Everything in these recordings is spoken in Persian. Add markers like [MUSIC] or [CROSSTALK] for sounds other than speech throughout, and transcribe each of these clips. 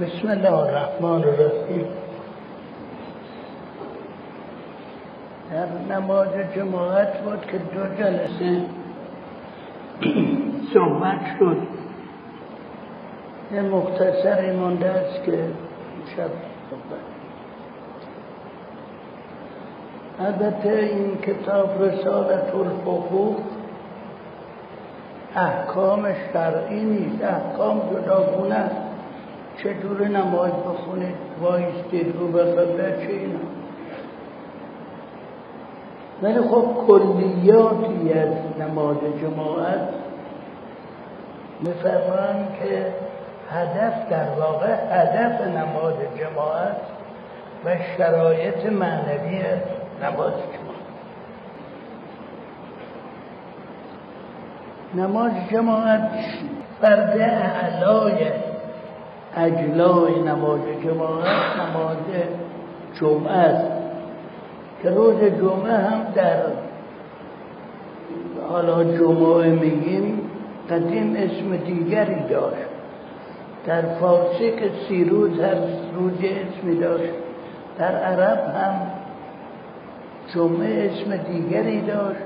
بسم الله الرحمن الرحیم. در نماز جماعت بود که دو جلسه [CLEARS THROAT] صحبت شد. یه مختصری مونده است که شب صحبت. البته این کتاب رسالت الحقوق احکام شرعی نیست احکام جداگونه است. چطور نماز بخونید وایستید رو به چه اینا. ولی خب کلیاتی از نماز جماعت میفرمان که هدف در واقع هدف نماز جماعت و شرایط معنوی نماز جماعت. نماز جماعت فرد اعلای اجلای نماز جماعت نماز جمعه است. که روز جمعه هم در حالا جمعه میگیم قدیم اسم دیگری داشت. در فارسی که سی روز هر روز اسمی داشت در عرب هم جمعه اسم دیگری داشت.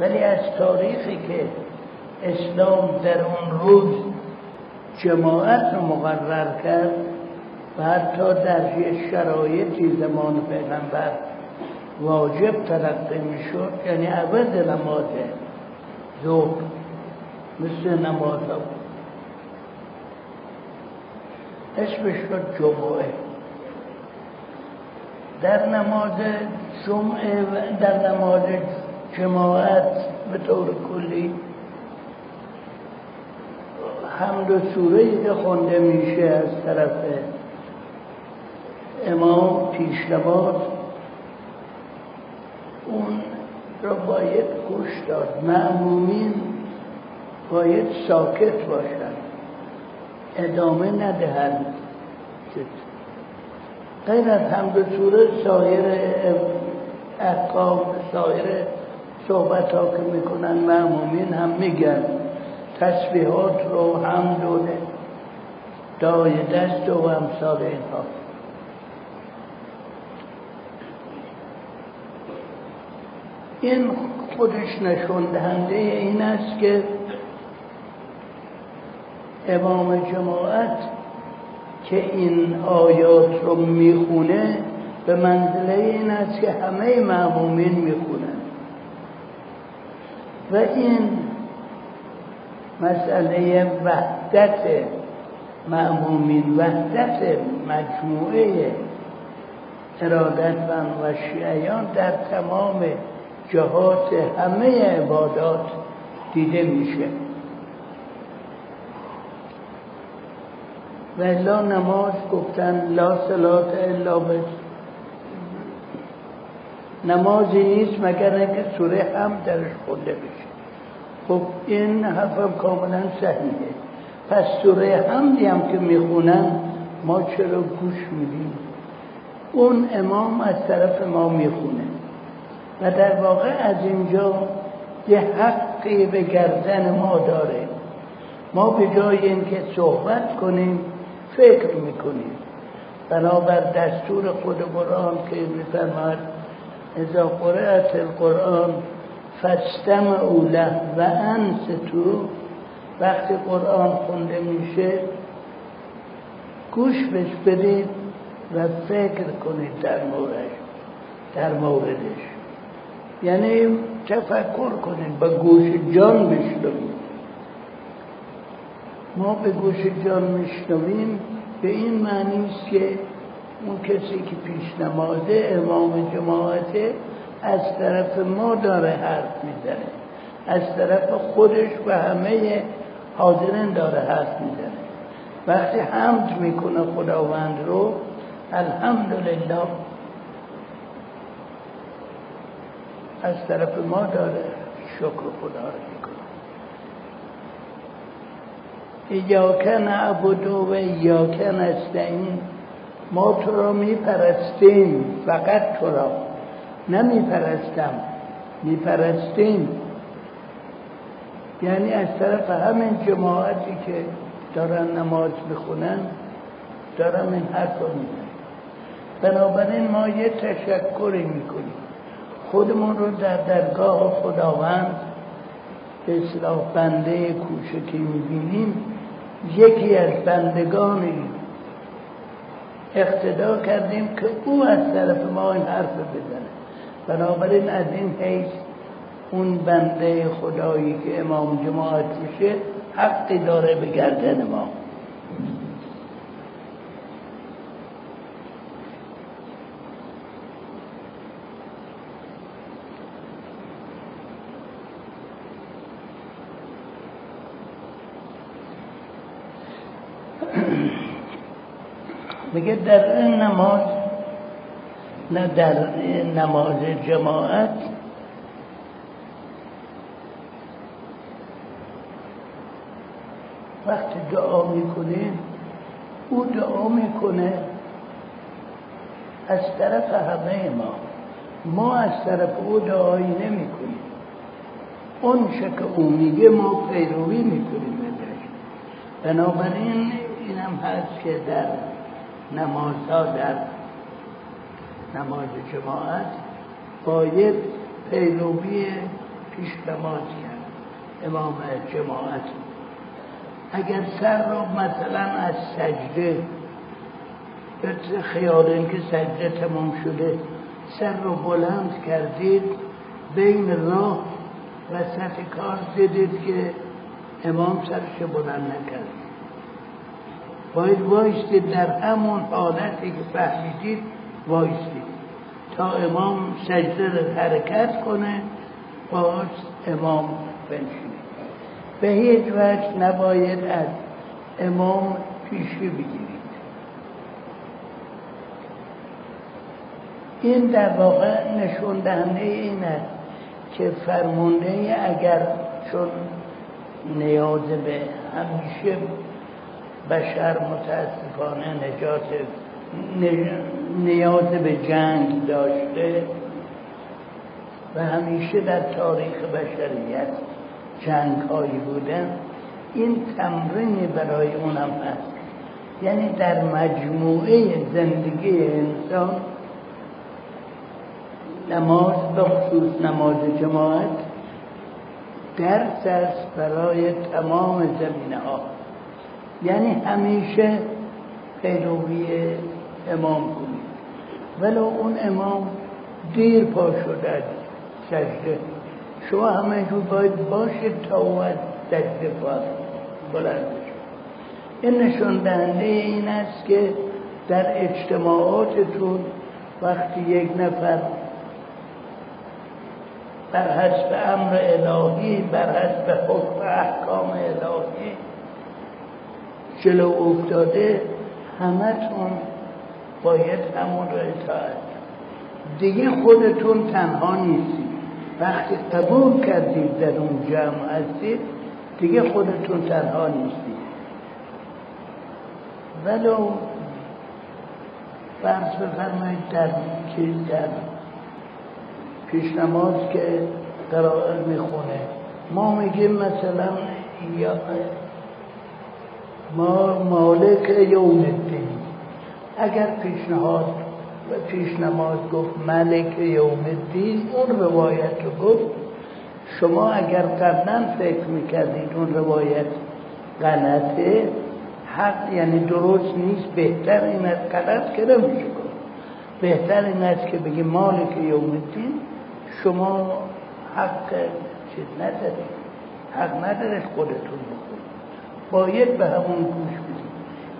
ولی از تاریخی که اسلام در اون روز جماعت رو مقرر کرد و حتی در یه شرایطی زمان پیغمبر واجب تلقی می‌شد یعنی عوض نماز ظهر مثل نماز اسمش شد جمعه. در نماز جمعه و در نماز جماعت به طور کلی حمد و سوره که خونده میشه از طرف امام پیش نماز اون را باید گوش داد. معمومین باید ساکت باشند ادامه ندهند. غیر از حمد و سوره سایر احکام سایر صحبت ها که می‌کنن معمومین هم میگن. تسبیحات رو هم دوله دای دست و امثال اینها این خودش نشون دهنده این است که امام جماعت که این آیات رو می‌خونه به منزله این است که همه معمومین می‌خونن. و این مسئله وحدت معمومین وحدت مجموعه ارادت و شیعیان در تمام جهات همه عبادات دیده میشه. و الا نماز گفتن لا صلات الا به. نمازی نیست مگر اینکه سوره هم درش خونده بشه. خب این حرفم کاملا صحیحه. پس سوره حمدی هم که می‌خونن ما چرا گوش میدیم؟ اون امام از طرف ما می‌خونه. و در واقع از اینجا یه حقی به گردن ما داره. ما به جای اینکه صحبت کنیم فکر می‌کنیم. بنابر دستور خود قرآن که میفرماد اذا قرأت القرآن فستم اوله و انستو وقتی قرآن خونده میشه گوش بش بدید و فکر کنید در موردش در موردش. یعنی تفکر کنید با گوش جان بشنوید. ما به گوش جان میشنویم به این معنی است که اون کسی که پیش نمازه امام جماعته از طرف ما داره حرف می‌زنه. از طرف خودش و همه حاضرین داره حرف می‌زنه. وقتی حمد می‌کنه خداوند رو الحمدلله از طرف ما داره شکر خدا رو می‌کنه. ایاک نعبد و ایاک نستعین ما تو را میپرستیم فقط تو را. نمیپرستم. میپرستیم. یعنی از طرف همین جماعتی که دارن نماز می‌خونن دارم این حرف رو می‌زنم بنابراین ما یه تشکری می‌کنیم. خودمون رو در درگاه خداوند به اصلاح بنده کوچکی می‌بینیم. یکی از بندگانی اقتدا کردیم که او از طرف ما این حرف بزنه. بنابراین از این حیث اون بنده خدایی که امام جماعت میشه حقی داره به گردن ما. [CLEARS THROAT] میگه در این نماز نه در نماز جماعت وقتی دعا می‌کنه او دعا می‌کنه از طرف همه ما. ما از طرف او دعایی نمی کنیم اون که او میگه ما پیروی می‌کنیم ازش. بنابراین اینم هست که در نمازها در نماز جماعت باید پیروی پیش نمازی امام جماعت. اگر سر رو مثلا از سجده به خیال اینکه سجده تمام شده سر رو بلند کردید بین راه وسط کار دیدید که امام سرش بلند نکرد. باید وایستید در همون حالتی که فهمیدید وایستید. تا امام سجده حرکت کنه باز امام بنشید به هیچ وجه نباید از امام پیشی بگیرید. این در واقع نشون دهنده این است که فرمونده اگر چون نیاز به همیشه بشر متاسفانه نجات نیاز به جنگ داشته و همیشه در تاریخ بشریت جنگ هایی بودن. این تمرین برای اونم هست. یعنی در مجموعه زندگی انسان نماز به خصوص نماز جماعت درس است برای تمام زمینه ها یعنی همیشه پیروی امام کنید ولو اون امام دیر پا شده سجده. شما همینجور باید باشید تا او از سجده بلند این نشون دهنده این است که در اجتماعاتتون وقتی یک نفر بر حسب امر الهی بر حسب حکم احکام الهی جلو افتاده همتون باید همون را اطاعت دیگه خودتون تنها نیستید. وقتی قبول کردید در اون جمع هستید دیگه خودتون تنها نیستید. ولو فرض بفرمایید در چیز در پیش نماز که قرائت می‌خونه ما میگیم مثلا یا ما مالک یوم الدین. اگر پیشنهاد و پیش نماز گفت ملک یوم الدین اون روایت رو گفت. شما اگر قبلا فکر می‌کردید اون روایت غلطه حق یعنی درست نیست بهتر این از غلط که نمیشه بهتر این است که بگی مالک یوم الدین شما حق چیز ندارید. حق ندارید خودتون بکنید باید به همون گوش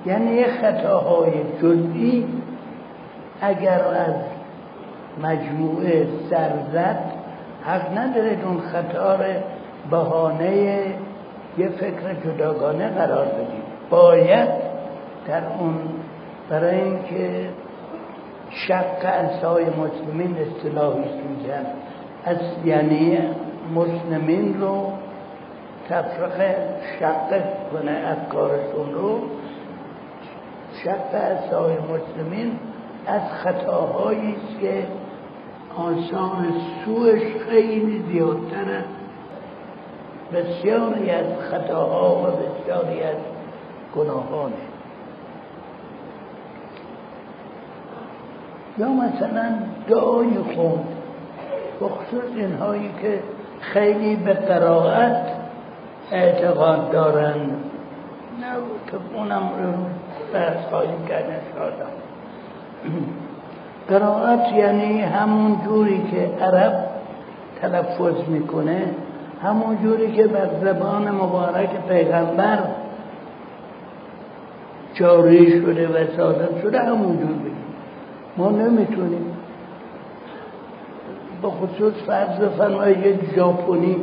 یعنی خطاهای جزئی اگر از مجموعه سرزد حق ندارید اون خطا بهانه یه فکر جداگانه قرار بدید باید در اون برای اینکه شق انسای مسلمین اصطلاحی میگن از یعنی مسلمین رو تفرق شق کنه افکارشون رو شق انسای مسلمین از خطاهایی است که آثار سوش خیلی زیادتر بسیاری از خطاها و بسیاری از گناهانه یا مثلا دعای خوند بخصوص اینهایی که خیلی به قرائت اعتقاد دارن. نه که اونم بحث خواهیم کرد انشاءالله قرائت یعنی همون جوری که عرب تلفظ می‌کنه همون جوری که بر زبان مبارک پیغمبر جاری شده و صادق شده همون جور بگیم. ما نمی‌تونیم. به خصوص فرض بفرمایید یک ژاپنی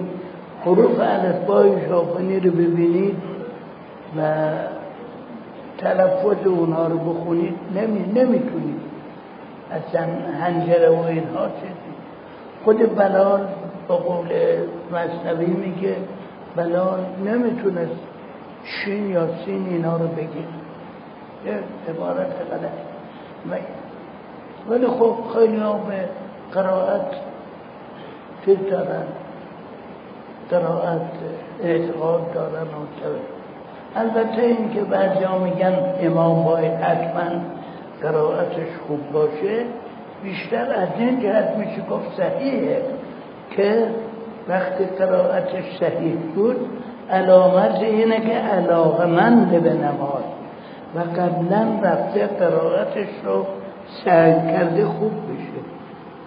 حروف الفبای ژاپنی رو ببینید و تلفظ اونها رو بخونید نمی نمی‌تونید. اصلا هنجره و اینها چیزی. خود بلال با قول مصنوی میگه بلال نمی‌تونست شین یا سین اینا رو بگیر عبارت غلط. ولی خب خیلی ها به قرائت چیز دارن قرائت اعتقاد دارن و البته این که بعضی ها میگن امام باید حتما قرائتش خوب باشه بیشتر از این جهت میشه گفت صحیحه که وقتی قرائتش صحیح بود علامت اینه که علاقمند به نماز و قبلا رفته قرائتش رو سعی کرده خوب بشه.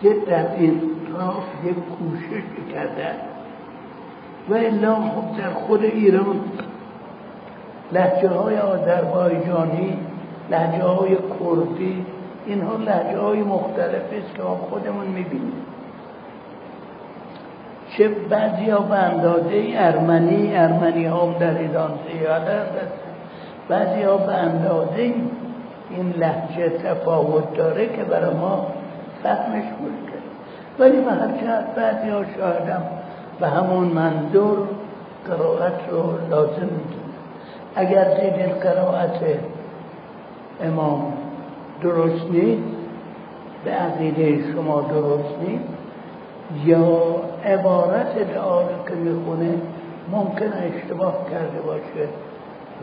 یه در این راه یک کوشش کرده و الا خب در خود ایران لحجه های آذربایجانی لحجه های کردی اینها لحجه های مختلف است که خودمون می‌بینیم. چه بعضی ها به اندازه ارمنی ارمنی هم در ایران زیاده بعضی ها به اندازه این لحجه تفاوت داره که برای ما فهمش مشکل. ولی به هر جهت بعضی ها شاهدم به همون منظور قرائت رو لازم اگر دیدین قرائت امام درست نیست به عقیده شما درست نیست یا عبارت دعا که می‌خونه ممکن اشتباه کرده باشه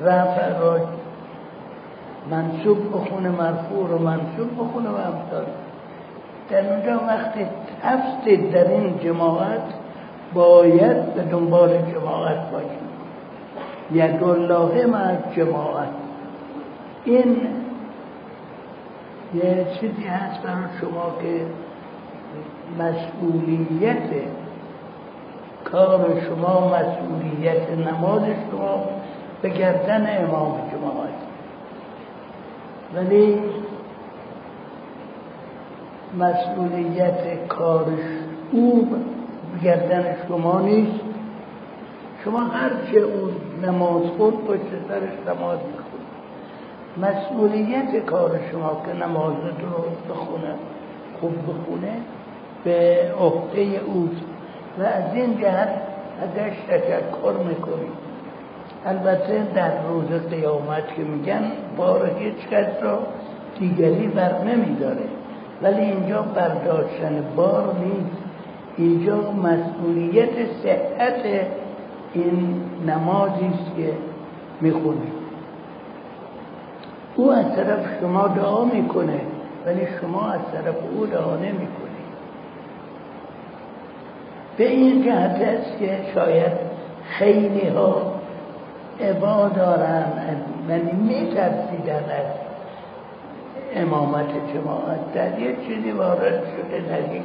رفع را منصوب بخونه مرفوع رو منصوب بخونه و امثال در اونجا وقتی تفسید در این جماعت باید به دنبال جماعت باشیم یک الله مع جماعت. این یه چیزی هست برای شما که مسئولیت کار شما مسئولیت نماز شما به گردن امام جماعت. ولی مسئولیت کارش او گردن شما نیست. شما هرچه اون نماز خود پشت سرش نماز می‌خونید مسئولیت کار شما که نماز درست بخونه خوب بخونه به عهده اوست. و از این جهت ازش تشکر می‌کنید البته در روز قیامت که میگن بار هیچ کس را دیگری بر نمیداره. ولی اینجا برداشتن بار نیست. اینجا مسئولیت صحت این نمازی است که می‌خونید او از طرف شما دعا می‌کنه ولی شما از طرف او دعا نمی‌کنید به این جهت است که شاید خیلی ها عبا دارن یعنی میترسیدن از امامت جماعت. در یک چیزی وارد شده در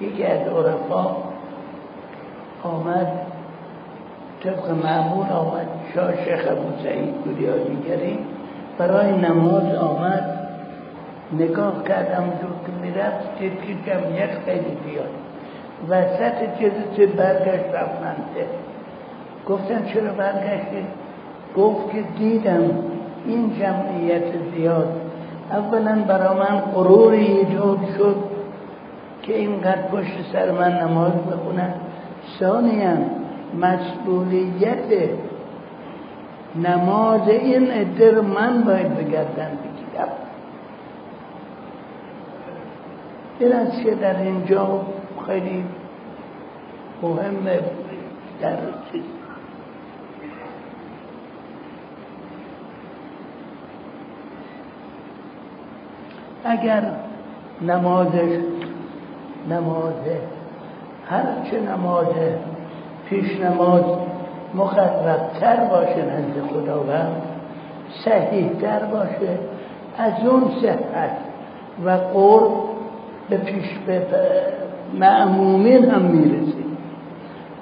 یکی از عرفا آمد طبق معمول آمد. شاه شیخ ابو سعید دیگری. برای نماز آمد. نگاه کردم دور که می‌رفت که جمعیت خیلی بیاد وسط چه برگشت رفتنده گفتم چرا برگشتی؟ گفت که دیدم این جمعیت زیاد. اولا برا من قروری ایجاد شد که اینقدر پشت سر من نماز بخونن ثانیا مسئولیت نماز این ادر من باید بگردن بگیرم. این است که در اینجا خیلی مهمه در چیز اگر نمازش نمازه هرچه نماز پیش نماز مقربتر باشه نزد خداوند صحیحتر باشه. از اون صحت و قرب به پیش به معمومین هم می‌رسه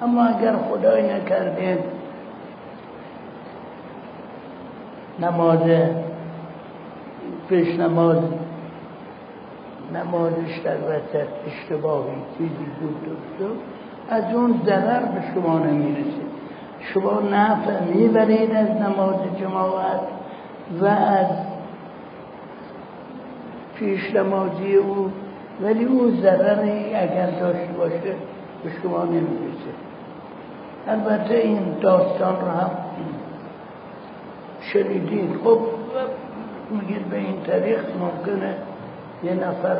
اما اگر خدای نکرده نماز پیش نماز نمازش در وسط اشتباهی چیزی بود دکتر از اون ضرر به شما نمی‌رسه. شما نفع می‌برید از نماز جماعت و از پیش نمازی او ولی او ضرری اگر داشته باشه به شما نمی‌رسه. البته این داستان رو هم شنیدید. خب میگید به این طریق ممکنه یه نفر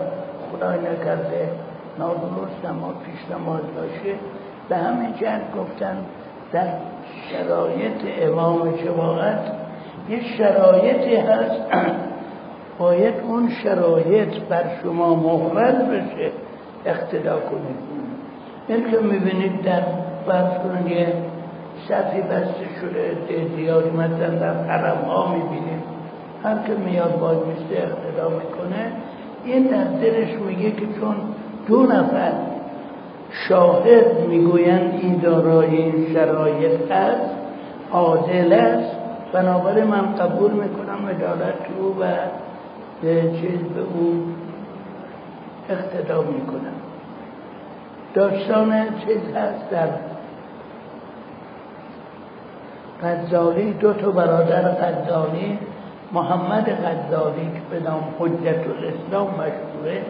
خدای نکرده. نادرست اما پیش نماز باشه به همین جهت گفتن در شرایط امام جماعت یه شرایطی هست. [CLEARS THROAT] باید اون شرایط بر شما مفرد بشه. اقتدا کنید. این که می‌بینید در کنید یه صفی بسته شده زیادی مثلا در حرم ها می‌بینیم هر که میاد باید میسته اقتدا می‌کنه. این در دلش میگه که چون دو نفر شاهد می‌گویند این دارای این شرایط است عادل است. بنابراین من قبول می‌کنم ادالت او و چیز به او اقتدا می‌کنم. داستان چیز هست در غزالی دو تا برادر غزالی محمد غزالی که به نام حجت الاسلام مشهوره.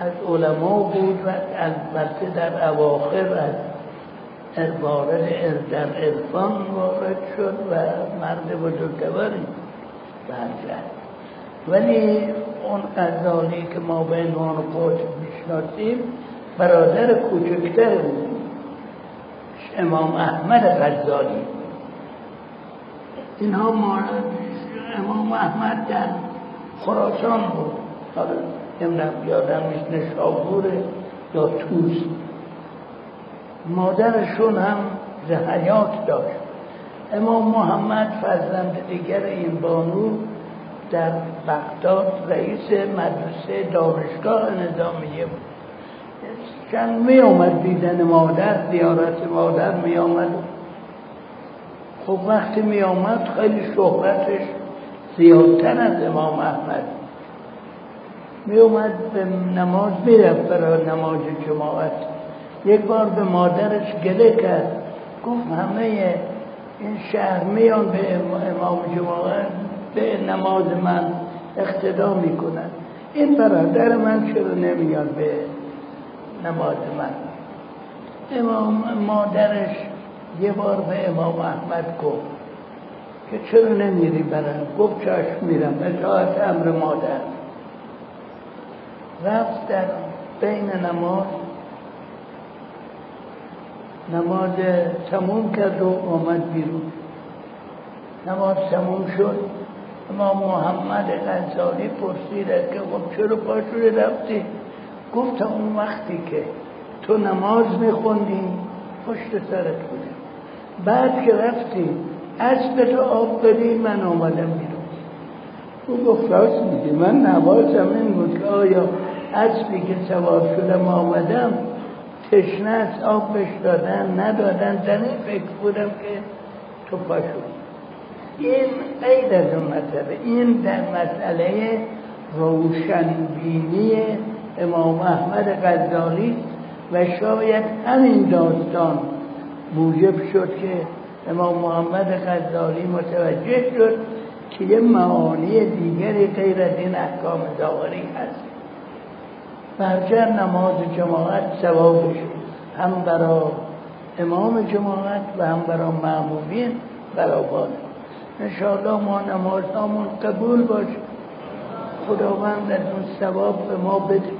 از علما بود و البته در اواخر از وارد در عرفان وارد شد و مرد بزرگواری برگرد ولی اون غزالی که ما به عنوان قوت می‌شناسیم برادر کوچکتر امام احمد غزالی. اینها امام احمد در خراسان بود. نمی‌دونم یادم نیست نشابوره یا توس مادرشون هم زهیات داشت. امام محمد فرزند دیگر این بانو در بغداد رئیس مدرسه دانشگاه نظامیه بود. چند می آمد دیدن مادر زیارت مادر می آمد خب وقتی می آمد خیلی شهرتش زیادتر از امام احمد. می اومد به نماز می‌رفت برای نماز جماعت یک بار به مادرش گله کرد. گفت همه این شهر میان به امام جماعت به نماز من اقتدا می‌کنن. این برادر من چرا نمیاد به نماز من؟ امام مادرش یه بار به امام احمد گفت که چرا نمیری برم گفت چشم میرم. اطاعت امر مادر. رفت در بین نماز. نماز تموم کرد و آمد بیرون. نماز تموم شد. امام محمد غزالی پرسید که خب چرا پاشوری رفتی؟ گفت اون وقتی که تو نماز میخوندی پشت سرت بودی بعد که رفتی اسب تو آب بدی من آمدم بیرون. او گفت راست میگه من نوازم این بود که آیا اسبی که سوار شدم آمدم تشنه آب بش دادن ندادن در این فکر بودم که تو پاشو این غیر از اون مسئله این در مسئله روشنبینی امام احمد غزالی و شاید همین داستان موجب شد که امام محمد غزالی متوجه شد که یه معانی دیگری غیر از این احکام داوری هست. برجر نماز جماعت ثوابش. هم برای امام جماعت و هم برای معمومین برابانه انشاءالله ما نمازهامون قبول باشه خداوند از اون ثواب به ما بده.